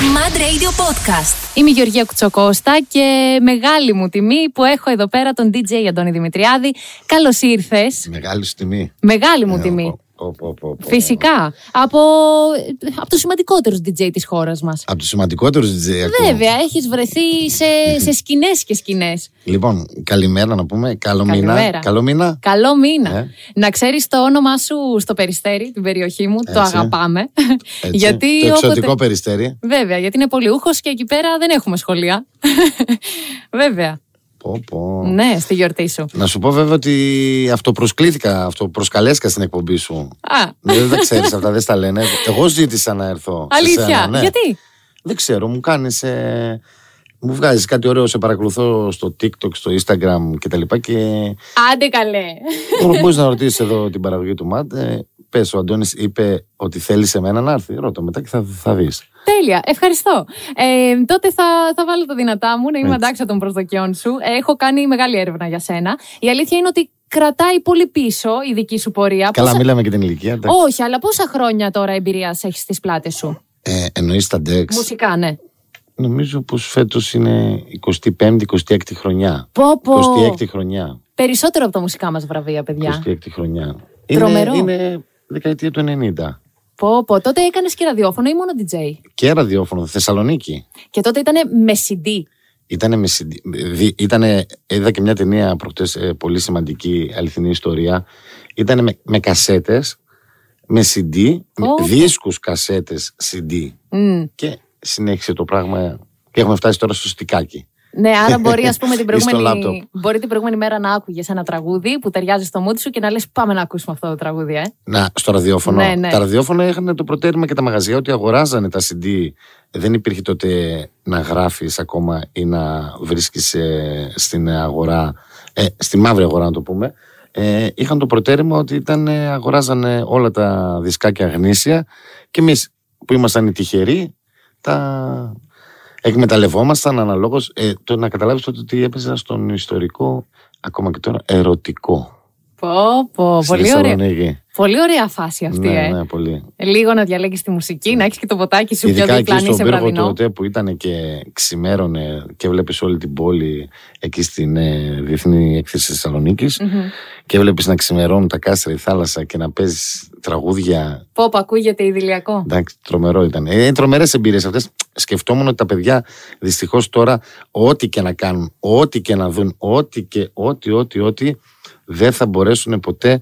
Mad Radio Podcast. Είμαι η Γεωργία Κουτσοκώστα και μεγάλη μου τιμή που έχω εδώ πέρα τον DJ Αντώνη Δημητριάδη. Καλώς ήρθες. Μεγάλη σου τιμή. Μεγάλη μου Ε, τιμή. πω, πω, πω, πω, πω. Φυσικά. Από, από τους σημαντικότερους DJ της χώρας μας. Από τους σημαντικότερους DJ ακόμα. Βέβαια, έχεις βρεθεί σε, σε σκηνές και σκηνές. Λοιπόν, καλημέρα να πούμε. Καλό Καλημέρα. μήνα. Καλό μήνα. Καλό μήνα. Ε. Να ξέρεις το όνομά σου στο περιστέρι, την περιοχή μου. Το Έτσι. αγαπάμε. Έτσι. γιατί το εξωτικό όποτε- περιστέρι. Βέβαια, γιατί είναι πολυούχο και εκεί πέρα δεν έχουμε σχολεία. Βέβαια. Πω, πω. Ναι, στη γιορτή σου. Να σου πω βέβαια ότι αυτοπροσκλήθηκα, αυτοπροσκαλέστηκα στην εκπομπή σου. Α, Ναι, δεν τα ξέρεις αυτά, δεν στα λένε. Εγώ ζήτησα να έρθω. σε αλήθεια; σένα, ναι. Γιατί; Δεν ξέρω, μου κάνεις. Μου βγάζεις κάτι ωραίο, σε παρακολουθώ στο TikTok, στο Instagram κτλ. Και, και Άντε καλέ. μπορείς να ρωτήσεις εδώ την παραγωγή του ΜΑΤ. Ε, Πες, ο Αντώνης είπε ότι θέλεις σε μένα να έρθει. Ρώτα μετά και θα, θα δεις. Τέλεια, ευχαριστώ. Ε, τότε θα, θα βάλω τα δυνατά μου να είμαι Έτσι. αντάξα των προσδοκιών σου. Ε, Έχω κάνει μεγάλη έρευνα για σένα. Η αλήθεια είναι ότι κρατάει πολύ πίσω η δική σου πορεία. Καλά, Πόσα- μίλαμε και την ηλικία. εντάξει. Όχι, αλλά πόσα χρόνια τώρα εμπειρίας έχεις στις πλάτες σου; Ε, Εννοείς τα DEX. Μουσικά, ναι. Νομίζω πως φέτος είναι 25η-26η χρονιά. Πω, πω. 26η χρονιά. Περισσότερο από τα μουσικά μας βραβεία, παιδιά. 26η χρονιά. Τρομερό. Είναι, είναι δεκαετία του 90. Πω, πω. Τότε έκανες και ραδιόφωνο ή μόνο DJ. Και ραδιόφωνο, Θεσσαλονίκη. Και τότε ήταν με CD. Ήτανε με CD. δι- Ήτανε, είδα και μια ταινία προχτές, ε, πολύ σημαντική αληθινή ιστορία. Ήτανε με, με κασέτες, με CD, με Ω. δίσκους κασέτες CD. Μμ. Και συνέχισε το πράγμα και έχουμε φτάσει τώρα στο στικάκι. Ναι, άρα μπορεί ας πούμε, την Ή στο προηγούμενη, λάπτοπ. μπορεί την προηγούμενη μέρα να άκουγες ένα τραγούδι που ταιριάζει στο mood σου και να λες πάμε να ακούσουμε αυτό το τραγούδι, ε. Να, στο ραδιόφωνο. Ναι, ναι. Τα ραδιόφωνα είχαν το προτέρημα και τα μαγαζιά ότι αγοράζανε τα CD. Δεν υπήρχε τότε να γράφεις ακόμα ή να βρίσκεις ε, στην αγορά, ε, στη μαύρη αγορά να το πούμε. Ε, είχαν το προτέρημα ότι ήταν, ε, αγοράζανε όλα τα δισκάκια γνήσια και εμείς που ήμασταν οι τυχεροί τα εκμεταλλευόμασταν αναλόγως. Ε, το να καταλάβεις τότε ότι έπαιζα στον ιστορικό, ακόμα και τώρα, ερωτικό. Πω, πω, Στη πολύ ωραία. Θεσσαλονίκη. Πολύ ωραία φάση αυτή, Ναι, ε. ναι, πολύ. Λίγο να διαλέγεις τη μουσική, να έχεις και το ποτάκι σου πιο Ειδικά δίπλα, εκεί αν στον είσαι πύργο βραδινό. τότε που ήταν και ξημέρωνε και βλέπεις όλη την πόλη εκεί στην ε, Διεθνή Έκθεση Θεσσαλονίκης Μμμ. και βλέπεις να ξημερώνουν τα κάστρα η θάλασσα και να παίζεις τραγούδια. Πω, πω, ακούγεται ιδηλιακό. Εντάξει, τρομερό ήταν. Ε, είναι τρομερές εμπειρίες αυτές. Σκεφτόμουν ότι τα παιδιά δυστυχώς τώρα, ό,τι και να κάνουν, ό,τι και να δουν, ό,τι και ό,τι, ό,τι, ό,τι, δεν θα μπορέσουν ποτέ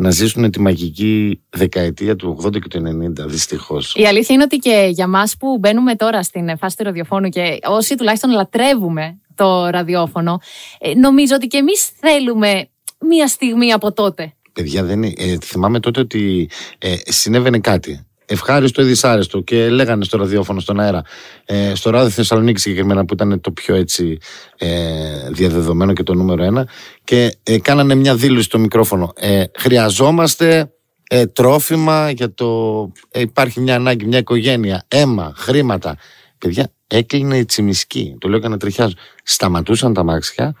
να ζήσουν τη μαγική δεκαετία του 80 και του 90. Δυστυχώς. Η αλήθεια είναι ότι και για μας που μπαίνουμε τώρα στην φάση του ραδιοφώνου και όσοι τουλάχιστον λατρεύουμε το ραδιόφωνο, ε, νομίζω ότι και εμείς θέλουμε μία στιγμή από τότε. Παιδιά, δεν είναι. Ε, θυμάμαι τότε ότι ε, συνέβαινε κάτι. Ευχάριστο ή δυσάρεστο και λέγανε στο ραδιόφωνο στον αέρα. Ε, στο ράδιο Θεσσαλονίκη συγκεκριμένα που ήταν το πιο έτσι ε, διαδεδομένο και το νούμερο ένα. Και ε, κάνανε μια δήλωση στο μικρόφωνο. Ε, χρειαζόμαστε ε, τρόφιμα για το. Ε, υπάρχει μια ανάγκη, μια οικογένεια, αίμα, χρήματα. Παιδιά, έκλεινε η τσιμισκή. Το λέω και να τριχιάζω. Σταματούσαν τα μάξια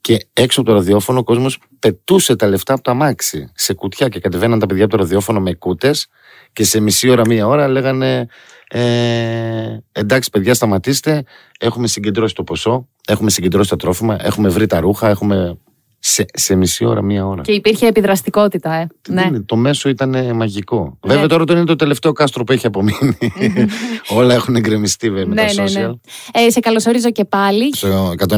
και έξω από το ραδιόφωνο ο κόσμος πετούσε τα λεφτά από τα μάξι σε κουτιά και κατεβαίναν τα παιδιά από το ραδιόφωνο με κούτες και σε μισή ώρα, μία ώρα λέγανε ε, εντάξει παιδιά σταματήστε, έχουμε συγκεντρώσει το ποσό, έχουμε συγκεντρώσει τα τρόφιμα, έχουμε βρει τα ρούχα, έχουμε σε, σε μισή ώρα, μία ώρα. Και υπήρχε επιδραστικότητα, ε. Τι ναι. είναι, Το μέσο ήταν ε, μαγικό. Ναι. Βέβαια τώρα το είναι το τελευταίο κάστρο που έχει απομείνει. Όλα έχουν εγκρεμιστεί βέβαια με Ναι, τα ναι, social. ναι. Ε, σε καλωσορίζω και πάλι Στο 106,2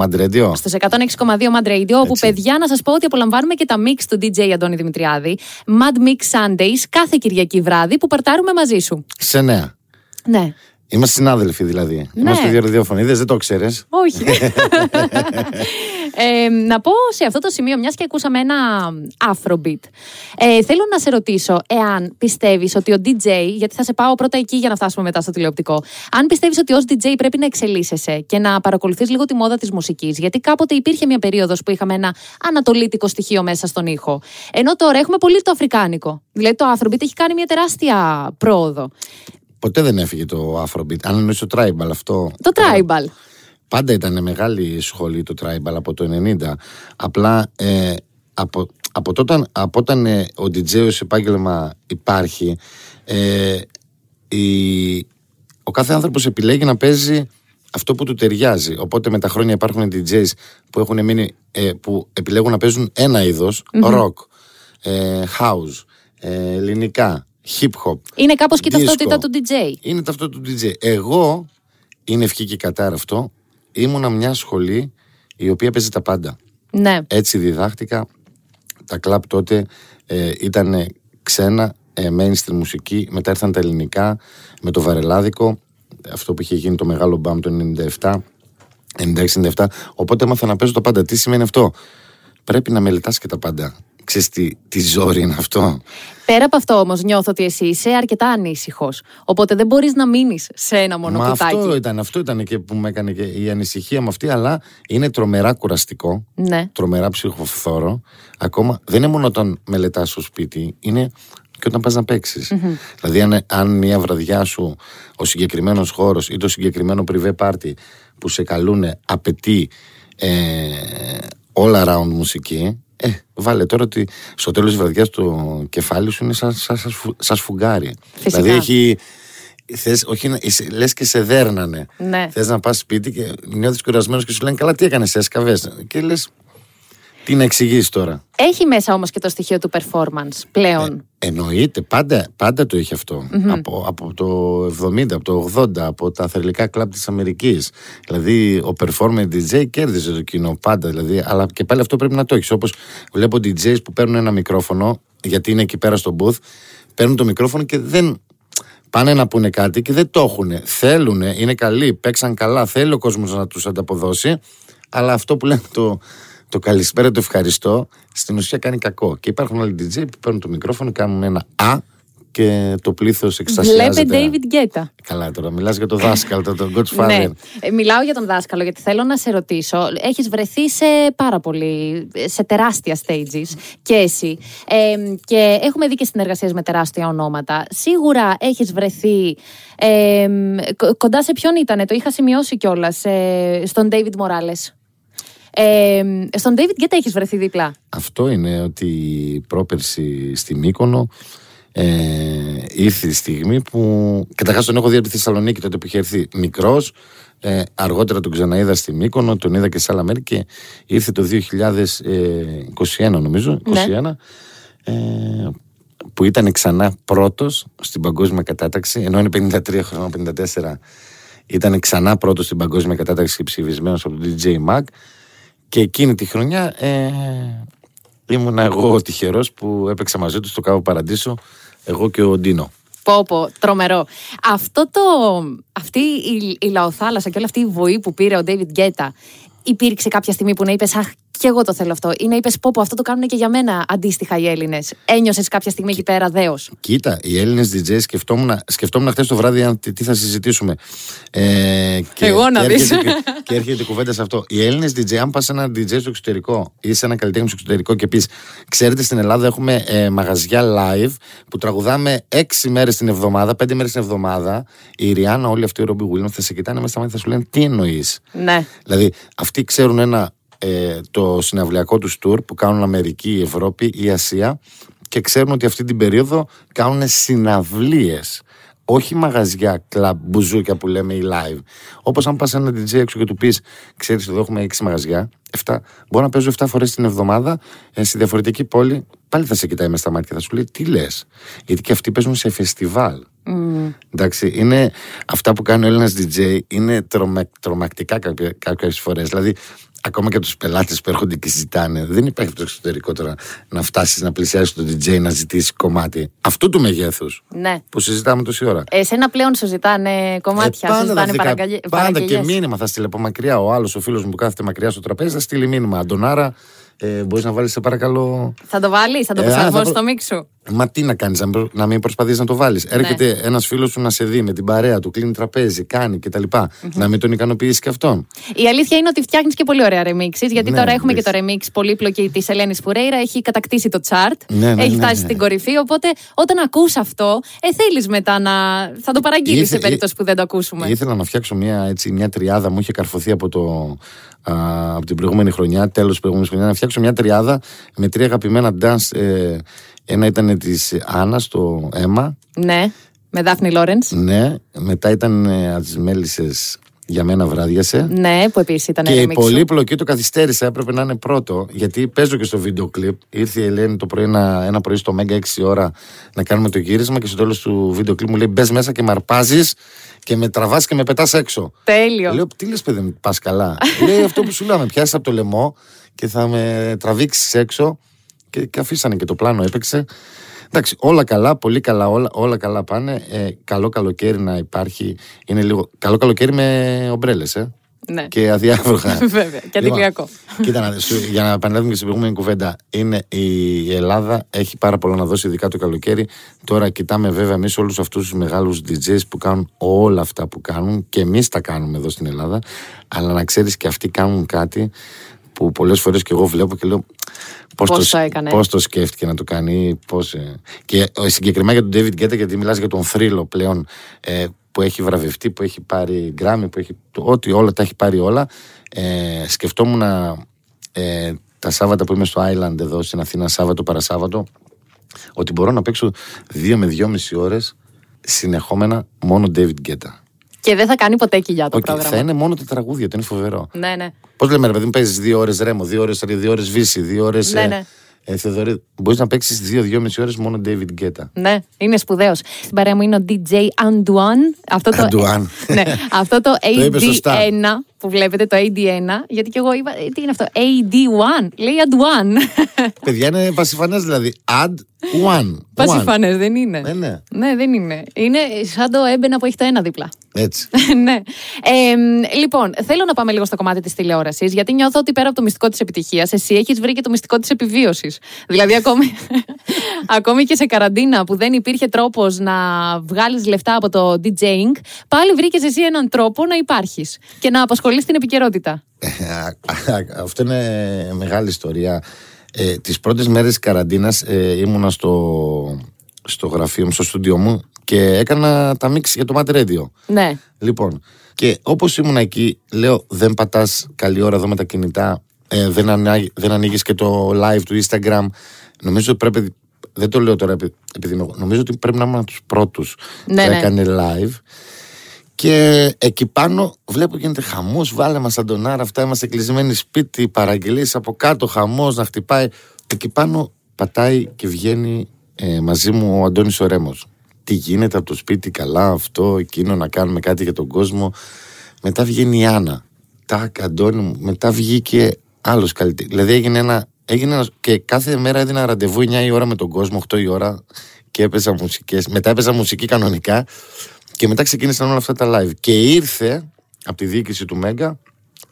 Mad Radio. στο 106,2 Mad Radio, όπου Έτσι. παιδιά να σας πω ότι απολαμβάνουμε και τα mix του DJ Αντώνη Δημητριάδη. Mad Mix Sundays κάθε Κυριακή βράδυ που παρτάρουμε μαζί σου. Σε νέα. Ναι. Είμαστε συνάδελφοι δηλαδή. Ναι. Είμαστε δύο ραδιόφωνοι. Είδες, δεν το ξέρεις. Όχι. ε, να πω σε αυτό το σημείο, μιας και ακούσαμε ένα Afrobeat. Ε, θέλω να σε ρωτήσω εάν πιστεύεις ότι ο DJ, γιατί θα σε πάω πρώτα εκεί για να φτάσουμε μετά στο τηλεοπτικό, αν πιστεύεις ότι ως DJ πρέπει να εξελίσσεσαι και να παρακολουθείς λίγο τη μόδα της μουσικής. Γιατί κάποτε υπήρχε μια περίοδος που είχαμε ένα ανατολίτικο στοιχείο μέσα στον ήχο. Ενώ τώρα έχουμε πολύ το αφρικάνικο. Δηλαδή το Afrobeat έχει κάνει μια τεράστια πρόοδο. Ποτέ δεν έφυγε το Afrobeat. Αν εννοείς το Tribal αυτό. Το tribal. Πάντα ήταν μεγάλη σχολή το Tribal από το 90. Απλά ε, από, από, τότε, από όταν ε, ο DJ ως επάγγελμα υπάρχει, ε, η, ο κάθε άνθρωπος επιλέγει να παίζει αυτό που του ταιριάζει. Οπότε με τα χρόνια υπάρχουν DJs που, έχουν μείνει, ε, που επιλέγουν να παίζουν ένα είδος, rock, ε, house, ε, ελληνικά, hip hop. Είναι κάπως και η disco. ταυτότητα του DJ. Είναι ταυτότητα του DJ. Εγώ, είναι ευχή και κατάρα αυτό, ήμουνα μια σχολή η οποία παίζει τα πάντα. Ναι. Έτσι διδάχτηκα. Τα κλαμπ τότε ε, ήταν ξένα, ε, mainstream μουσική. Μετά ήρθαν τα ελληνικά με το βαρελάδικο. Αυτό που είχε γίνει το μεγάλο μπαμ το 97. 96-97. Οπότε έμαθα να παίζω τα πάντα. Τι σημαίνει αυτό; Πρέπει να μελετάς και τα πάντα. Ξέρεις τι, τι ζόρι είναι αυτό. Πέρα από αυτό όμως, νιώθω ότι εσύ είσαι αρκετά ανήσυχος. Οπότε δεν μπορείς να μείνεις σε ένα μόνο Μα κουτάκι. αυτό ήταν, αυτό ήταν και που με έκανε και η ανησυχία με αυτή, αλλά είναι τρομερά κουραστικό. Ναι. τρομερά ψυχοφθόρο. Ακόμα δεν είναι μόνο όταν μελετάς στο σπίτι, είναι και όταν πας να παιξει Δηλαδή, αν, αν μια βραδιά σου ο συγκεκριμένος χώρος ή το συγκεκριμένο privé party που σε καλούν απαιτεί ε, all around μουσική, ε, βάλε τώρα ότι στο τέλος της βραδιάς το κεφάλι σου είναι σαν, σαν, σαν, σφου- σαν σφουγγάρι. Φυσικά. Δηλαδή, έχει. Θες, όχι, να- είσαι- λες και σε δέρνανε. Ναι. Θες να πας σπίτι και νιώθεις κουρασμένος και σου λένε Καλά, τι έκανες, έσκαβες. Και λες, τι να εξηγήσεις τώρα; Έχει μέσα όμως και το στοιχείο του performance πλέον. Εννοείται, πάντα, πάντα το είχε αυτό. Από, από το 70, από το 80, από τα θερλικά κλαμπ της Αμερικής. Δηλαδή, ο performer DJ κέρδιζε το κοινό πάντα. Δηλαδή, αλλά και πάλι αυτό πρέπει να το έχεις. Όπως βλέπω DJs που παίρνουν ένα μικρόφωνο, γιατί είναι εκεί πέρα στο booth, παίρνουν το μικρόφωνο και δεν. Πάνε να πούνε κάτι και δεν το έχουν. Θέλουν, είναι καλοί, παίξαν καλά, θέλει ο κόσμος να τους ανταποδώσει. Αλλά αυτό που λένε το, το καλησπέρα, το ευχαριστώ, στην ουσία κάνει κακό. Και υπάρχουν άλλοι DJ που παίρνουν το μικρόφωνο, κάνουν ένα Α και το πλήθος εξασιάζεται. Βλέπε David Guetta. Καλά τώρα, μιλάς για το δάσκαλο, το- τον Godfather. Ναι. Ε, Μιλάω για τον δάσκαλο γιατί θέλω να σε ρωτήσω. Έχεις βρεθεί σε πάρα πολύ, σε τεράστια stages και εσύ. Ε, και έχουμε δει και συνεργασίες με τεράστια ονόματα. Σίγουρα έχεις βρεθεί. Ε, κο- κοντά σε ποιον ήταν, το είχα σημειώσει κιόλας. στον David Morales. Ε, στον David Guetta έχεις βρεθεί δίπλα; Αυτό είναι ότι πρόπερση στη Μύκονο ε, ήρθε η στιγμή που. Καταρχάς τον έχω δει από τη Θεσσαλονίκη τότε που είχε έρθει μικρός. Ε, αργότερα τον ξαναείδα στη Μύκονο, τον είδα και σε άλλα μέρη και ήρθε το 2021 νομίζω. 21, Ναι. ε, που ήταν ξανά πρώτος στην παγκόσμια κατάταξη, ενώ είναι 53 χρόνια, 54, ήταν ξανά πρώτος στην παγκόσμια κατάταξη και ψηφισμένος από τον DJ Mag και εκείνη τη χρονιά ε, ήμουνα εγώ τυχερός που έπαιξα μαζί του στο Κάβο Παραντήσο, εγώ και ο Ντίνο. Πω, πω, τρομερό. Αυτό το, αυτή η, η λαοθάλασσα και όλη αυτή η βοή που πήρε ο David Guetta, υπήρξε κάποια στιγμή που να είπες Αχ, και εγώ το θέλω αυτό. Ή να είπες Πω, πω, αυτό το κάνουν και για μένα αντίστοιχα οι Έλληνες. Ένιωσες κάποια στιγμή εκεί πέρα δέος. Κοίτα, οι Έλληνες DJ σκεφτόμουν, σκεφτόμουν χθες το βράδυ αν, τι, τι θα συζητήσουμε. Ε, και, Εγώ να και δεις. έρχεται, και, και έρχεται η κουβέντα σε αυτό. Οι Έλληνες DJ, αν πας σε ένα DJ στο εξωτερικό ή σε ένα καλλιτέχνη στο εξωτερικό και πεις, Ξέρετε, στην Ελλάδα έχουμε ε, μαγαζιά live που τραγουδάμε έξι μέρες την εβδομάδα, πέντε μέρες την εβδομάδα. Η Ριάννα, όλοι αυτοί οι Ρόμπι Williams θα σε κοιτάνε μέσα στα μάτια, θα σου λένε τι εννοείς; Ναι. Δηλαδή, αυτοί ξέρουν ένα, ε, το συναυλιακό τους tour που κάνουν Αμερική, Ευρώπη ή Ασία και ξέρουν ότι αυτή την περίοδο κάνουν συναυλίες. Όχι μαγαζιά, κλαμπ, μπουζούκια που λέμε ή live. Όπως αν πας σε ένα DJ έξω και του πεις: Ξέρεις, εδώ έχουμε 6 μαγαζιά. 7, μπορώ να παίζω 7 φορές την εβδομάδα ε, στη διαφορετική πόλη. Πάλι θα σε κοιτάει μες στα μάτια και θα σου λέει: Τι λες. Γιατί και αυτοί παίζουν σε φεστιβάλ. Εντάξει, είναι αυτά που κάνει ο Έλληνας DJ είναι τρομε, τρομακτικά κάποιες φορές. Δηλαδή, ακόμα και από τους πελάτες που έρχονται και ζητάνε, δεν υπάρχει το εξωτερικό τώρα να φτάσεις να πλησιάσεις τον DJ να ζητήσεις κομμάτι αυτού του μεγέθους Ναι. που συζητάμε τόση ώρα. Εσένα πλέον σου ζητάνε κομμάτια, Ε, σου τα ζητάνε δικά- παραγγελίε. Πάντα και μήνυμα θα στείλει από μακριά. Ο άλλος ο φίλος μου που κάθεται μακριά στο τραπέζι θα στείλει μήνυμα. Αντωνάρα, ε, μπορείς να βάλεις σε παρακαλώ. Θα το βάλεις, θα το Ε, προσαρμόσει θα προ- στο μίξ σου. Μα τι να κάνεις, να, προ- να μην προσπαθείς να το βάλεις. Ναι. Έρχεται ένας φίλος σου να σε δει με την παρέα του, κλείνει τραπέζι, κάνει κτλ. Να μην τον ικανοποιήσει και αυτόν. Η αλήθεια είναι ότι φτιάχνεις και πολύ ωραία remixes, γιατί Ναι, τώρα έχουμε και εντάξει. το remix πολύπλοκη της Ελένης Φουρέιρα, έχει κατακτήσει το chart, Ναι, ναι, έχει ναι, φτάσει ναι. στην κορυφή. Οπότε όταν ακούς αυτό, ε, θέλεις μετά να. θα το παραγγείλεις Ήθε- σε περίπτωση που δεν το ακούσουμε. Ήθελα να φτιάξω μια, έτσι, μια τριάδα, μου είχε καρφωθεί από, το, α, από την προηγούμενη χρονιά, τέλος της προηγούμενης χρονιάς, να φτιάξω μια τριάδα με τρία αγαπημένα dance. Ε, ένα ήταν της Άννας, το αίμα. Ναι. Με Δάφνη Λόρεν. Ναι, μετά ήταν ε, από τις μέλισσες για μένα βράδιασε. Ναι, που επίσης ήταν Και η remix σου. πολύπλοκη το καθυστέρησα, έπρεπε να είναι πρώτο. Γιατί παίζω και στο βίντεο κλιπ. Ήρθε η Ελένη το πρωί ένα, ένα πρωί στο Μέγκα 6 ώρα να κάνουμε το γύρισμα και στο τέλος του βίντεο κλιπ μου λέει: Μπες μέσα και με αρπάζει και με τραβάς και με πετάς έξω. Τέλειο. Λέω: Τι λες, παιδί μου, πας καλά. λέει αυτό που σου λέω: Με πιάσεις από το λαιμό και θα με τραβήξεις έξω. Και, και αφήσανε και το πλάνο έπαιξε. Εντάξει, όλα καλά, πολύ καλά, όλα, όλα καλά πάνε. Ε, καλό καλοκαίρι να υπάρχει. Είναι λίγο. Καλό καλοκαίρι με ομπρέλες, ε. Ναι. Και αδιάφορα. Βέβαια, και αντιλιακό. Λοιπόν, κοίτα, να δεις, σου- για να επανέλθουμε και στην προηγούμενη κουβέντα, είναι η Ελλάδα έχει πάρα πολλά να δώσει, ειδικά το καλοκαίρι. Τώρα κοιτάμε βέβαια εμείς όλους αυτούς τους μεγάλους DJs που κάνουν όλα αυτά που κάνουν και εμείς τα κάνουμε εδώ στην Ελλάδα. Αλλά να ξέρεις και αυτοί κάνουν κάτι που πολλές φορές και εγώ βλέπω και λέω. Πώς Πώς το, το έκανε; πώς το σκέφτηκε να το κάνει, πώς, ε. Και ε, συγκεκριμένα για τον David Guetta, γιατί μιλάς για τον θρύλο πλέον, ε, που έχει βραβευτεί, που έχει πάρει γκράμμι, που έχει. το- Ό,τι όλα τα έχει πάρει όλα. Ε, σκεφτόμουν ε, τα Σάββατα που είμαι στο Island εδώ στην Αθήνα, Σάββατο παρασάββατο, ότι μπορώ να παίξω δύο με δυόμιση ώρες συνεχόμενα μόνο David Guetta. Και δεν θα κάνει ποτέ κοιλιά το Οκ, πρόγραμμα. θα είναι μόνο τα τραγούδια, το είναι φοβερό. Ναι, ναι. Πώς λέμε, ρε παιδί μου, παίζεις δύο ώρες Ρέμο, δύο ώρες δύο ώρες Βίσση, δύο ώρες. Ναι, ναι. Ε, Θεοδωρίδου, μπορείς να παίξεις δύο-δυόμιση ώρες μόνο David Guetta. Ναι, είναι σπουδαίος. Στην παρέα μου είναι ο DJ Anduan. Αυτό το, Anduan. ναι, αυτό το Το είπες σωστά. AD1 που βλέπετε, το AD1. Γιατί και εγώ είπα, ε, τι είναι αυτό, AD1. Λέει Anduan. Παιδιά είναι πασιφανέ δηλαδή. Add one. Πασιφανέ, δεν είναι. Ναι, ναι. Ναι, δεν είναι. Είναι σαν το έμπαινα που έχει το ένα δίπλα. Έτσι. ναι. Ε, μ, λοιπόν, θέλω να πάμε λίγο στο κομμάτι της τηλεόρασης, γιατί νιώθω ότι πέρα από το μυστικό της επιτυχίας, εσύ έχεις βρει και το μυστικό της επιβίωσης. Δηλαδή, ακόμη, ακόμη και σε καραντίνα που δεν υπήρχε τρόπος να βγάλεις λεφτά από το DJing, πάλι βρήκες εσύ έναν τρόπο να υπάρχεις και να απασχολείς την επικαιρότητα. Ε, Αυτό είναι μεγάλη ιστορία. Ε, τις πρώτες μέρες της καραντίνας ε, ήμουνα στο, στο γραφείο μου, στο στούντιό μου και έκανα τα μίξη για το Mad Radio. Ναι. Λοιπόν, και όπως ήμουν εκεί, λέω δεν πατάς καλή ώρα εδώ με τα κινητά, ε, δεν, ανοίγει, δεν ανοίγεις και το live του Instagram. Νομίζω ότι πρέπει, δεν το λέω τώρα επει- επειδή είμαι εγώ, νομίζω ότι πρέπει να είμαι από τους πρώτους Ναι, που ναι. έκανε live. Και εκεί πάνω βλέπω γίνεται χαμός. Βάλε μας Αντωνάρα, αυτά είμαστε κλεισμένοι σπίτι, παραγγελίες από κάτω, χαμός να χτυπάει. Εκεί πάνω πατάει και βγαίνει ε, μαζί μου ο Αντώνης ο Ρέμος. Τι γίνεται από το σπίτι, καλά, αυτό, εκείνο, να κάνουμε κάτι για τον κόσμο. Μετά βγαίνει η Άννα. Τάκ, Αντώνη μου. Μετά βγήκε άλλος καλλιτέχνη. Δηλαδή έγινε ένα. Έγινε ένας, και κάθε μέρα έδινα ραντεβού 9 η ώρα με τον κόσμο, 8 η ώρα και έπαιζα μουσικές. Μετά έπαιζα μουσική κανονικά και μετά ξεκίνησαν όλα αυτά τα live. Και ήρθε από τη διοίκηση του Μέγκα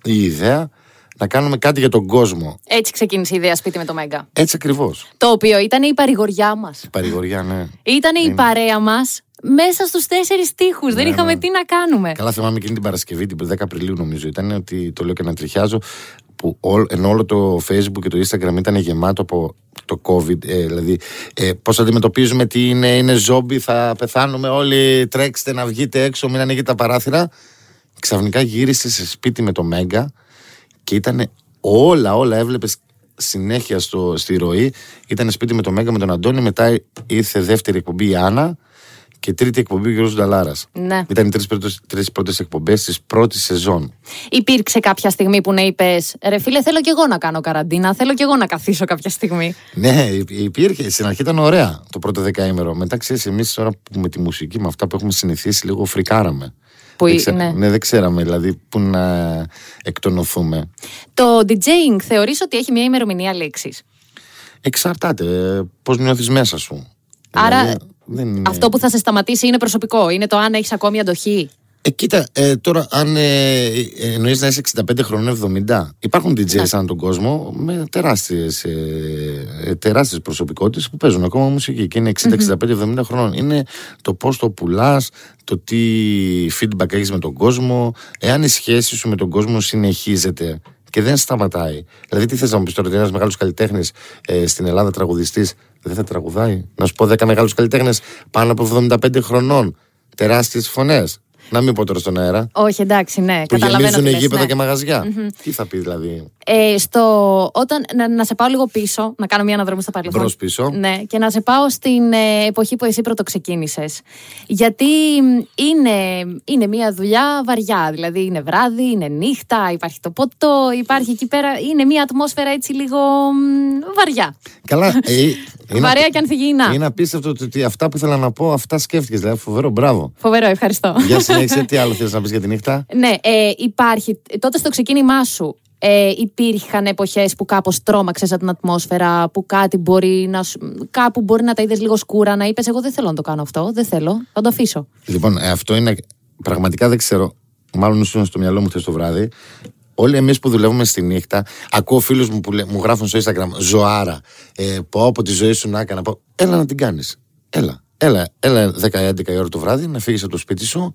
η ιδέα να κάνουμε κάτι για τον κόσμο. Έτσι ξεκίνησε η ιδέα σπίτι με το Μέγκα. Έτσι ακριβώς. Το οποίο ήταν η παρηγοριά μας. Παρηγοριά, ναι. Ήταν η παρέα μας μέσα στους τέσσερις τείχου. δεν Ναι, είχαμε ναι. τι να κάνουμε. Καλά, θυμάμαι εκείνη την Παρασκευή, την 10 Απριλίου νομίζω ήταν, ότι το λέω και να τριχιάζω, που όλ- ενώ όλο το Facebook και το Instagram ήταν γεμάτο από το COVID, ε, δηλαδή ε, πώς αντιμετωπίζουμε τι είναι, είναι ζόμπι, θα πεθάνουμε όλοι, τρέξτε να βγείτε έξω, μην ανοίγετε τα παράθυρα. Ξαφνικά γύρισε σε σπίτι με το Μέγκα και ήταν όλα, όλα έβλεπες συνέχεια στο, στη ροή. Ήταν σπίτι με το Μέγκα με τον Αντώνη, μετά ήρθε δεύτερη εκπομπή η Άννα και τρίτη εκπομπή ο Γιώργος Νταλάρας. Ναι. Ήταν οι τρεις πρώτες, τρεις πρώτες εκπομπές της πρώτης σεζόν. Υπήρξε κάποια στιγμή που να είπες Ρε φίλε, θέλω κι εγώ να κάνω καραντίνα. Θέλω κι εγώ να καθίσω κάποια στιγμή. Ναι, υ- υπήρχε. Στην αρχή ήταν ωραία το πρώτο δεκαήμερο. Μετά ξέρεις, εμείς τώρα που με τη μουσική, με αυτά που έχουμε συνηθίσει, λίγο φρικάραμε. Που δεν, η- ξέ- ναι. δεν ξέραμε δηλαδή πού να εκτονωθούμε. Το DJing θεωρείς ότι έχει μια ημερομηνία λήξη. Εξαρτάται πώς νιώθεις μέσα σου. Άρα, Δηλαδή, δεν είναι... Αυτό που θα σε σταματήσει είναι προσωπικό. Είναι το αν έχεις ακόμη αντοχή; Ε, κοίτα, ε, τώρα αν ε, ε, εννοείς να είσαι 65 χρονών 70, υπάρχουν DJs Ναι. ανά τον κόσμο με τεράστιες, ε, ε, τεράστιες προσωπικότητες που παίζουν ακόμα μουσική και είναι 60-65-70 χρονών. Είναι το πώς το πουλάς, το τι feedback έχεις με τον κόσμο, εάν η σχέση σου με τον κόσμο συνεχίζεται και δεν σταματάει. Δηλαδή, τι θες να μου πεις τώρα, ότι ένας μεγάλος καλλιτέχνης ε, στην Ελλάδα τραγουδιστής δεν θα τραγουδάει; Να σου πω 10 μεγάλους καλλιτέχνες πάνω από 75 χρονών. Τεράστιες φωνές. Να μην πω τώρα στον αέρα. Όχι, εντάξει, ναι. Που καταλαβαίνω γεμίζουν τι λες, γήπεδα ναι. και μαγαζιά. Τι θα πεις δηλαδή; Ε, στο, όταν, να, να σε πάω λίγο πίσω, να κάνω μια αναδρομή στο παρελθόν. Μπρος πίσω. Ναι, και να σε πάω στην ε, εποχή που εσύ πρώτο ξεκίνησε. Γιατί μ, είναι, είναι μια δουλειά βαριά. Δηλαδή είναι βράδυ, είναι νύχτα, υπάρχει το ποτό, υπάρχει εκεί πέρα. Είναι μια ατμόσφαιρα έτσι λίγο μ, βαριά. Καλά. Ε, είναι, Βαρέα και ανθυγιεινά. είναι απίστευτο το ότι αυτά που ήθελα να πω, αυτά σκέφτηκες. Δηλαδή, φοβερό, μπράβο. Φοβερό, ευχαριστώ. Για συνέχισε, τι άλλο θέλει να πεις για τη νύχτα; Ναι, ε, υπάρχει. Τότε στο ξεκίνημά σου ε, υπήρχαν εποχές που κάπως τρόμαξες από την ατμόσφαιρα, που κάτι μπορεί να, σου- κάπου μπορεί να τα είδες λίγο σκούρα, να είπες εγώ δεν θέλω να το κάνω αυτό, δεν θέλω, θα το αφήσω. Λοιπόν, ε, αυτό είναι. Πραγματικά δεν ξέρω. Μάλλον ήσουν στο μυαλό μου χθες το βράδυ. Όλοι εμείς που δουλεύουμε στη νύχτα, ακούω φίλους μου που λέ- μου γράφουν στο Instagram ζωάρα. Ε, πω από τη ζωή σου να έκανα. Πω, έλα να την κάνεις. Έλα. Έλα, έλα 10-11 η ώρα το βράδυ να φύγεις από το σπίτι σου,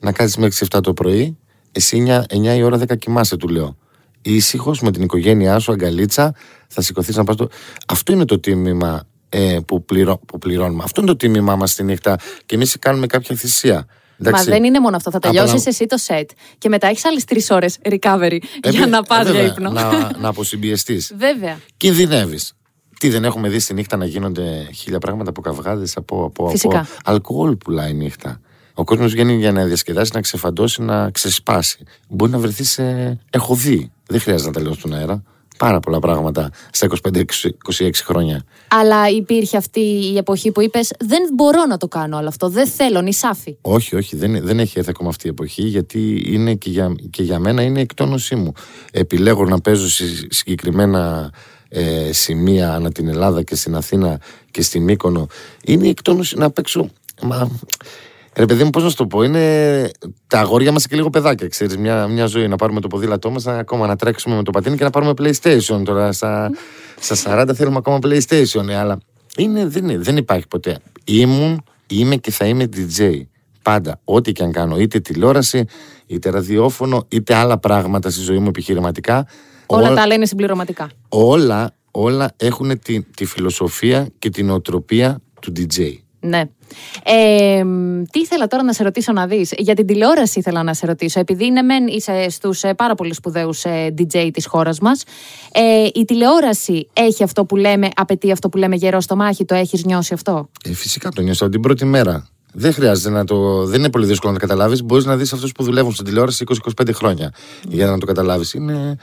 να κάτσει μέχρι 7 το πρωί. Εσύ 9, 9 η ώρα 10 κοιμάσαι, του λέω. Ήσυχος με την οικογένειά σου, αγκαλίτσα, θα σηκωθείς να πας. Το... Αυτό είναι το τίμημα ε, που, πληρω... που πληρώνουμε. Αυτό είναι το τίμημά μας στη νύχτα. Και εμείς κάνουμε κάποια θυσία. Μα δεν είναι μόνο αυτό, θα τελειώσεις Απολα- εσύ το σετ και μετά έχεις άλλες τρεις ώρες recovery Ε, για βε- να ε, πας για βέβαια, ύπνο. Να, να αποσυμπιεστείς. Βέβαια. Κινδυνεύεις. Τι δεν έχουμε δει στη νύχτα να γίνονται χίλια πράγματα από καυγάδες, από, από, Φυσικά. από αλκοόλ πουλάει η νύχτα. Ο κόσμος βγαίνει για να διασκεδάσει, να ξεφαντώσει, να ξεσπάσει. Μπορεί να βρεθεί σε. Έχω δει. Δεν χρειάζεται να τα λέω στον αέρα. Πάρα πολλά πράγματα στα 25-26 χρόνια. Αλλά υπήρχε αυτή η εποχή που είπες δεν μπορώ να το κάνω όλο αυτό, δεν θέλω, νησάφι. Όχι, όχι, δεν, δεν έχει έρθει ακόμα αυτή η εποχή, γιατί είναι και για, και για μένα είναι εκτόνωσή μου. Επιλέγω να παίζω σε συγκεκριμένα ε, σημεία ανά την Ελλάδα και στην Αθήνα και στη Μύκονο. Είναι η εκτόνωση να παίξω. Μα, ρε παιδί μου, πώς να σου το πω, είναι τα αγόρια μας και λίγο παιδάκια, ξέρεις. Μια, μια ζωή να πάρουμε το ποδήλατό μας, ακόμα να τρέξουμε με το πατίνι και να πάρουμε PlayStation. Τώρα στα, στα 40 θέλουμε ακόμα PlayStation, ε, αλλά είναι, δεν, είναι- δεν υπάρχει ποτέ. Ήμουν, είμαι και θα είμαι DJ. Πάντα, ό,τι και αν κάνω, είτε τηλεόραση, είτε ραδιόφωνο, είτε άλλα πράγματα στη ζωή μου επιχειρηματικά. Όλα όλα- τα άλλα είναι συμπληρωματικά. όλα, όλα έχουν τη, τη φιλοσοφία και την οτροπία του DJ. Ναι. Ε, μ, τι ήθελα τώρα να σε ρωτήσω να δεις; Για την τηλεόραση ήθελα να σε ρωτήσω. Επειδή είναι μεν είσαι στους ε, πάρα πολύ σπουδαίους ε, DJ της χώρας μας. Ε, η τηλεόραση έχει αυτό που λέμε, απαιτεί αυτό που λέμε γερό στο μάχη. Το έχεις νιώσει αυτό; Ε, φυσικά το νιώσα από την πρώτη μέρα. Δεν χρειάζεται να το. Δεν είναι πολύ δύσκολο να το καταλάβεις. Μπορείς να δεις αυτούς που δουλεύουν στην τηλεόραση 20-25 χρόνια για να το καταλάβεις. Είναι,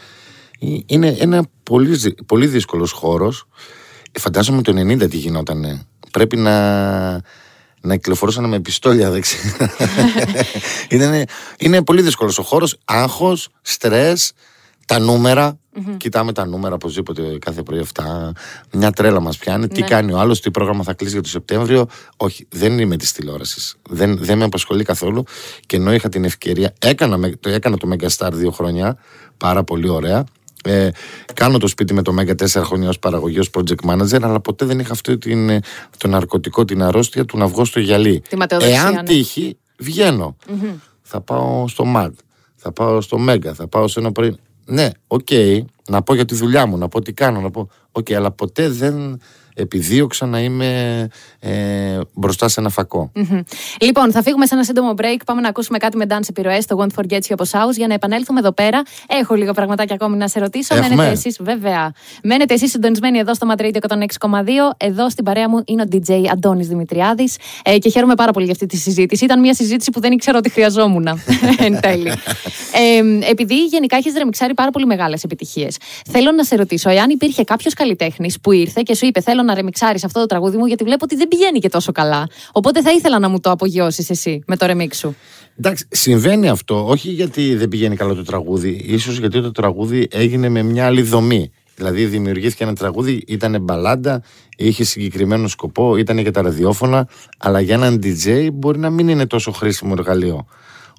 είναι ένα πολύ, ζη- πολύ δύσκολος χώρος. Φαντάζομαι το 90 τι γινότανε. Πρέπει να, να κυκλοφορούσαν με πιστόλια, δεν ξέρω. είναι, είναι πολύ δύσκολος ο χώρος. Άγχος, στρες, τα νούμερα. Κοιτάμε τα νούμερα οπωσδήποτε κάθε πρωί αυτά. Μια τρέλα μας πιάνει. Τι Ναι. κάνει ο άλλος, τι πρόγραμμα θα κλείσει για το Σεπτέμβριο. Όχι, δεν είμαι της τηλεόρασης. Δεν, δεν με απασχολεί καθόλου. Και ενώ είχα την ευκαιρία, έκανα, με- το, έκανα το Megastar δύο χρόνια. Πάρα πολύ ωραία. Ε, κάνω το σπίτι με το Mega 4 χρόνια ως παραγωγής, ως project manager, αλλά ποτέ δεν είχα αυτό την, ε, το ναρκωτικό, την αρρώστια του να βγω στο γυαλί. Τη ματαιοδοξία, Εάν ναι. τύχει, βγαίνω. Θα πάω στο MAD, θα πάω στο Mega, θα πάω σε ένα πρωί. Ναι, οκ, να πω για τη δουλειά μου, να πω τι κάνω, να πω. Οκ, αλλά ποτέ δεν επιδίωξα να είμαι ε, μπροστά σε ένα φακό. Μμμ. Λοιπόν, θα φύγουμε σε ένα σύντομο break. Πάμε να ακούσουμε κάτι με dance επιρροές στο Won't Forget You από House για να επανέλθουμε εδώ πέρα. Έχω λίγα πραγματάκια ακόμη να σε ρωτήσω. Έχουμε. Μένετε εσείς, βέβαια. Μένετε εσείς συντονισμένοι εδώ στο Madrid 106,2. Εδώ στην παρέα μου είναι ο DJ Αντώνης Δημητριάδης. Ε, και χαίρομαι πάρα πολύ για αυτή τη συζήτηση. Ήταν μια συζήτηση που δεν ήξερα ότι χρειαζόμουν εν τέλει. Ε, επειδή γενικά έχεις ρεμιξάρει πάρα πολύ μεγάλες επιτυχίες, θέλω να σε ρωτήσω εάν υπήρχε κάποιος καλλιτέχνης που ήρθε και σου είπε: Θέλω να ρεμιξάρεις αυτό το τραγούδι μου, γιατί βλέπω ότι δεν πηγαίνει και τόσο καλά. Οπότε θα ήθελα να μου το απογειώσεις εσύ με το ρεμίξ σου. Εντάξει, συμβαίνει αυτό, όχι γιατί δεν πηγαίνει καλά το τραγούδι, ίσως γιατί το τραγούδι έγινε με μια άλλη δομή. Δηλαδή δημιουργήθηκε ένα τραγούδι, ήταν μπαλάντα, είχε συγκεκριμένο σκοπό, ήταν για τα ραδιόφωνα, αλλά για έναν DJ μπορεί να μην είναι τόσο χρήσιμο εργαλείο.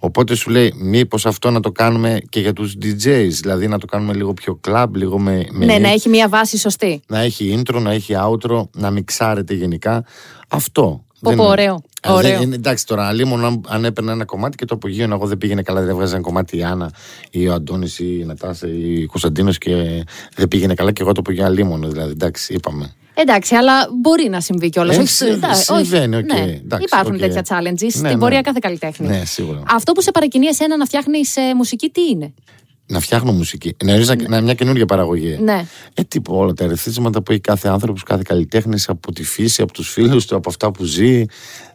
Οπότε σου λέει, μήπως αυτό να το κάνουμε και για τους DJs, δηλαδή να το κάνουμε λίγο πιο club, λίγο με. με Ναι, να έχει μια βάση σωστή. να έχει intro, να έχει outro, να μιξάρεται γενικά. Αυτό. Πω, Δεν πω, είναι. ωραίο, Ε, ωραίο. δεν- είναι- εντάξει τώρα, αλίμονο αν, αν έπαιρνε ένα κομμάτι και το απογείωνε, εγώ δεν πήγαινε καλά, δεν έβγαζε ένα κομμάτι η Άννα ή ο Αντώνης ή η Νατάσα ή ο Κωνσταντίνος και δεν πήγαινε καλά και εγώ το απογείωνα, αλίμονο. Δηλαδή, εντάξει, είπαμε. Εντάξει, αλλά μπορεί να συμβεί κιόλας. Ε, συμβαίνει, οκ. Ναι. Υπάρχουν τέτοια challenges στην ναι. πορεία κάθε καλλιτέχνη. Ναι, σίγουρα. Αυτό που σε παρακινεί εσένα να φτιάχνεις μουσική, τι είναι; Να φτιάχνω μουσική. Να ορίζει να μια καινούργια παραγωγή. Ναι. Ε, τύπου όλα τα ερεθίσματα που έχει κάθε άνθρωπος, κάθε καλλιτέχνης από τη φύση, από τους φίλους του, από αυτά που ζει.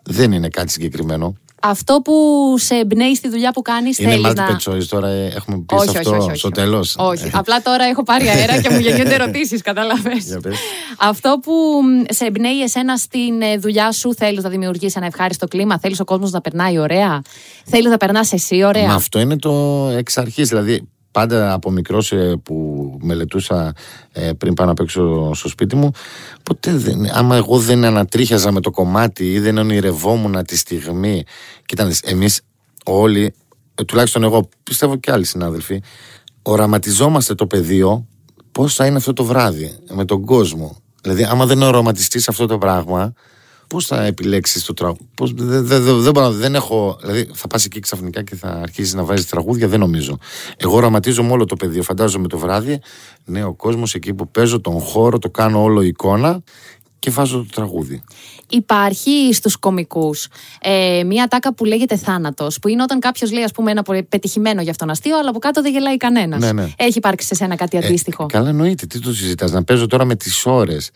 Δεν είναι κάτι συγκεκριμένο. Αυτό που σε εμπνέει στη δουλειά που κάνεις, Είναι θέλεις multiple να. choice τώρα, ε, έχουμε πει Όχι, σε όχι, αυτό όχι, όχι. στο τέλος. Όχι. Απλά τώρα έχω πάρει αέρα και μου γεννιούνται ερωτήσεις, κατάλαβε. Για πες. Αυτό που μ, σε εμπνέει εσένα στην ε, δουλειά σου, θέλεις να δημιουργήσει ένα ευχάριστο κλίμα, θέλεις ο κόσμος να περνάει ωραία, θέλεις να περνάς εσύ ωραία; Μα αυτό είναι το εξ αρχής. Δηλαδή, πάντα από μικρός που μελετούσα ε, πριν πάω να παίξω στο σπίτι μου, ποτέ δεν. Άμα εγώ δεν ανατρίχιαζα με το κομμάτι ή δεν ονειρευόμουν τη στιγμή. Κοίτα, εμείς όλοι, ε, τουλάχιστον εγώ, πιστεύω και άλλοι συνάδελφοι, οραματιζόμαστε το πεδίο πώς θα είναι αυτό το βράδυ με τον κόσμο. Δηλαδή, άμα δεν οραματιστείς αυτό το πράγμα, Πώς θα επιλέξεις το τραγούδι; Δεν, δεν, δεν, δεν, μπορώ, δεν έχω. Δηλαδή, θα πας εκεί ξαφνικά και θα αρχίσεις να βάζεις τραγούδια. Δεν νομίζω. Εγώ οραματίζομαι όλο το πεδίο. Φαντάζομαι το βράδυ. Ναι, ο κόσμος εκεί που παίζω τον χώρο, το κάνω όλο εικόνα και βάζω το τραγούδι. Υπάρχει στους κομικούς ε, μια τάκα που λέγεται θάνατος που είναι όταν κάποιος λέει ας πούμε ένα πολύ πετυχημένο για αυτόν αστείο αλλά από κάτω δεν γελάει κανένας. Ναι, ναι. Έχει υπάρξει σε σένα κάτι αντίστοιχο; Ε, καλά, εννοείται. Τι το συζητάς. Να παίζω τώρα με τις ώρες.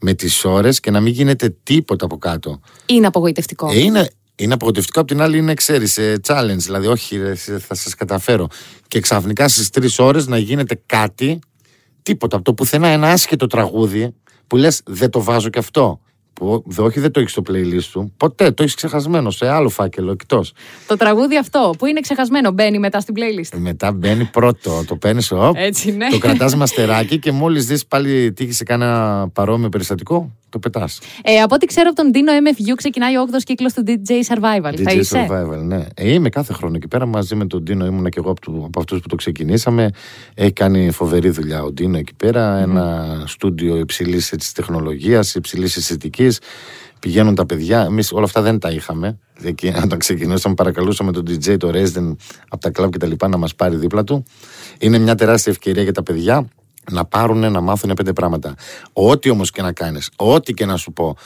Με τις ώρες και να μην γίνεται τίποτα από κάτω. Είναι απογοητευτικό. Ε, είναι, είναι απογοητευτικό, απ' την άλλη είναι, ξέρεις, challenge. Δηλαδή, όχι, ρε, θα σας καταφέρω. Και ξαφνικά στις τρεις ώρες να γίνεται κάτι, τίποτα από το πουθενά, ένα άσχετο τραγούδι που λες, δεν το βάζω κι αυτό. Που, δε- όχι, δεν το έχεις στο playlist του. Ποτέ το έχεις ξεχασμένο σε άλλο φάκελο εκτός. Το τραγούδι αυτό που είναι ξεχασμένο μπαίνει μετά στην playlist. Μετά μπαίνει πρώτο, το παίρνεις, Έτσι, ναι. το κρατάς μαστεράκι και μόλις δεις πάλι τύχει σε κάνα παρόμοιο περιστατικό, το πετάς. Ε, από ό,τι ξέρω από τον Dino MFU ξεκινάει ο 8ο κύκλος του DJ Survival. θα DJ είσαι; Survival, ναι. Ε, είμαι κάθε χρόνο εκεί πέρα μαζί με τον Ντίνο. Ήμουνα και εγώ από, του- από αυτούς που το ξεκινήσαμε. Έχει κάνει φοβερή δουλειά ο Ντίνο εκεί πέρα. Ένα στούντιο υψηλής τεχνολογίας, υψηλής αισθητικής. Πηγαίνουν τα παιδιά. Εμείς όλα αυτά δεν τα είχαμε. Εκεί, όταν ξεκινήσαμε, παρακαλούσαμε τον DJ, το Resident από τα κλαμπ και τα λοιπά να μας πάρει δίπλα του. Είναι μια τεράστια ευκαιρία για τα παιδιά να πάρουν να μάθουν πέντε πράγματα. Ό,τι όμως και να κάνεις, ό,τι και να σου πω,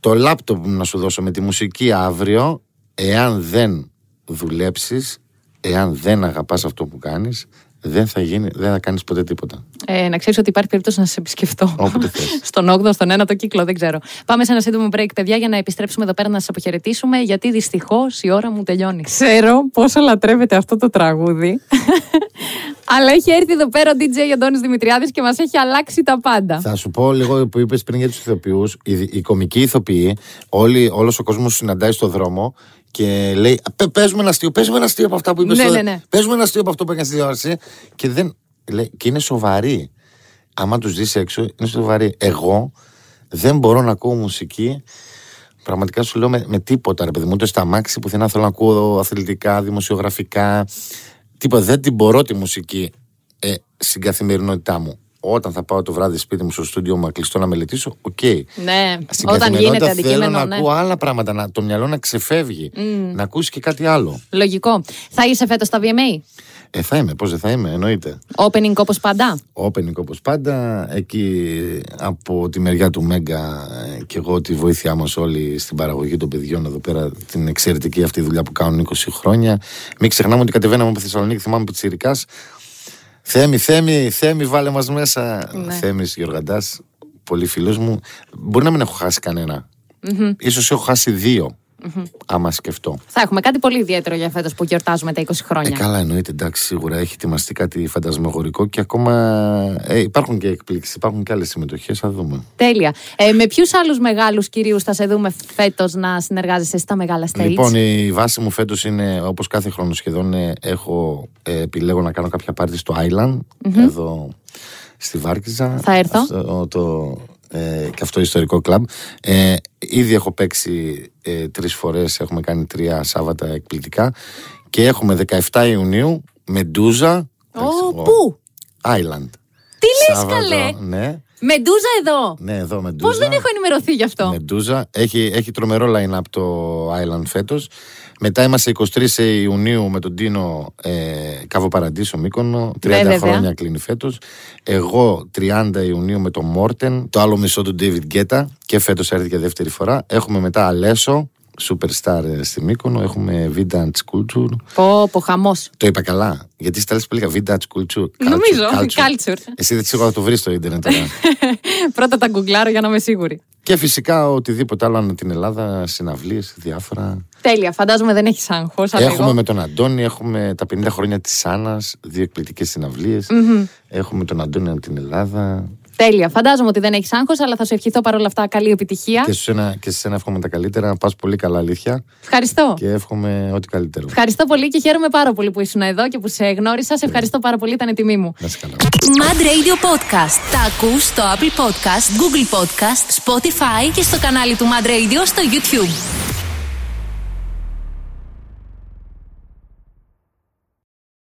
το λάπτοπ να σου δώσω με τη μουσική αύριο, εάν δεν δουλέψεις, εάν δεν αγαπάς αυτό που κάνεις, δεν θα, γίνει, δεν θα κάνεις ποτέ τίποτα. Ε, να ξέρεις ότι υπάρχει περίπτωση να σε επισκεφτώ. Όποτε θες. Στον 8ο, στον 1ο κύκλο, δεν ξέρω. Πάμε σε ένα σύντομο break, παιδιά, για να επιστρέψουμε εδώ πέρα να σας αποχαιρετήσουμε, γιατί δυστυχώς η ώρα μου τελειώνει. Ξέρω πόσο λατρεύετε αυτό το τραγούδι. Αλλά έχει έρθει εδώ πέρα ο DJ Αντώνης Δημητριάδης και μας έχει αλλάξει τα πάντα. Θα σου πω λίγο που είπες πριν για τους ηθοποιούς. Οι, οι κομικοί ηθοποιοί, όλος ο κόσμος συναντάει στο δρόμο και λέει: «Πε- Πες μου ένα αστείο, πες μου ένα αστείο από αυτά που είπες. Ναι, ναι, ναι. Πες μου ένα αστείο από αυτό που έκανες στη τηλεόραση. Και, δεν, λέει, και είναι σοβαροί. Άμα τους δει έξω, είναι σοβαροί. Εγώ δεν μπορώ να ακούω μουσική. Πραγματικά σου λέω με, με τίποτα, ρε παιδί μου. Ούτε στα μάξι πουθενά θέλω να ακούω αθλητικά, δημοσιογραφικά. Τίποτα. Δεν την μπορώ τη μουσική ε, στην καθημερινότητά μου. Όταν θα πάω το βράδυ σπίτι μου στο στούντιο μου κλειστό να μελετήσω, οκ. Ναι, Στην όταν καθημερινότητα γίνεται θέλω αντικείμενο, να ναι. ακούω άλλα πράγματα, να, το μυαλό να ξεφεύγει, να ακούσει και κάτι άλλο. Λογικό. Θα είσαι φέτος στα VMA. Ε, θα είμαι, πώς δεν θα είμαι, εννοείται. Opening όπως πάντα. Opening όπως πάντα. Εκεί από τη μεριά του Mega ε, και εγώ τη βοήθειά μας όλοι στην παραγωγή των παιδιών εδώ πέρα, την εξαιρετική αυτή δουλειά που κάνουν 20 χρόνια. Μην ξεχνάμε ότι κατεβαίναμε από Θεσσαλονίκη, θυμάμαι Πιτσυρικά. Θέμη, Θέμη, Θέμη, βάλε μας μέσα. Ναι. Θέμης Γιωργαντάς, πολύ φίλος μου. Μπορεί να μην έχω χάσει κανένα. Ίσως έχω χάσει δύο, άμα σκεφτώ. Θα έχουμε κάτι πολύ ιδιαίτερο για φέτος που γιορτάζουμε τα 20 Ε, χρόνια. καλά, εννοείται. Εντάξει, σίγουρα έχει ετοιμαστεί κάτι φαντασμαγορικό και ακόμα ε, υπάρχουν και εκπλήξεις, υπάρχουν και άλλες συμμετοχές. Θα δούμε. Τέλεια. Ε, με ποιους άλλους μεγάλους κυρίους θα σε δούμε φέτος να συνεργάζεσαι στα μεγάλα stage; Λοιπόν, η βάση μου φέτος είναι όπως κάθε χρόνο σχεδόν. ε, έχω ε, επιλέγω να κάνω κάποια πάρτι στο Island, εδώ στη Βάρκιζα. Θα έρθω. Αυτό, το, ε, και αυτό ιστορικό κλαμπ. Ε, ήδη έχω παίξει ε, τρεις φορές, έχουμε κάνει τρία Σάββατα εκπληκτικά και έχουμε 17 Ιουνίου Μεντούζα. Ω, πού; Island. Τι λες Σάββατο, καλέ; Ναι, Μεντούζα εδώ; ναι, εδώ Μεντούζα. Πώς δεν έχω ενημερωθεί γι' αυτό; Μεντούζα. Έχει, έχει τρομερό line-up το Island φέτος. Μετά είμαστε 23 Ιουνίου με τον Τίνο ε, Κάβο Παραντήσο Μύκονο. 30 Ναι, βέβαια. χρόνια κλείνει φέτος. Εγώ 30 Ιουνίου με τον Μόρτεν. Το άλλο μισό του David Γκέτα. Και φέτος έρθει για δεύτερη φορά. Έχουμε μετά Αλέσο. Superstar ε, στη Μύκονο. Έχουμε Vintage Culture. Πω, πω, χαμός. Το είπα καλά. Γιατί στα που έλεγα Vintage Culture. Νομίζω, culture. culture. Εσύ δεν σίγουρα θα το βρεις στο Ιντερνετ τώρα. Πρώτα τα γκουγκλάρω για να είμαι σίγουρη. και φυσικά οτιδήποτε άλλο ανά την Ελλάδα, συναυλίες, διάφορα. Τέλεια, φαντάζομαι δεν έχεις άγχος. Έχουμε με τον Αντώνη, έχουμε τα 50 χρόνια της Άννας, δύο εκπληκτικές συναυλίες. Έχουμε τον Αντώνη από την Ελλάδα. Τέλεια. Φαντάζομαι ότι δεν έχεις άγχος, αλλά θα σου ευχηθώ παρόλα αυτά καλή επιτυχία. Και σε ένα, και σε ένα εύχομαι τα καλύτερα. Πας πολύ καλά, αλήθεια. Ευχαριστώ. Και εύχομαι ό,τι καλύτερο. Ευχαριστώ πολύ και χαίρομαι πάρα πολύ που ήσουν εδώ και που σε γνώρισα. Σε ευχαριστώ πάρα πολύ, ήταν η τιμή μου. Να είσαι καλά. Mad Radio Podcast. Τα ακούς στο Apple Podcast, Google Podcast, Spotify και στο κανάλι του Mad Radio στο YouTube.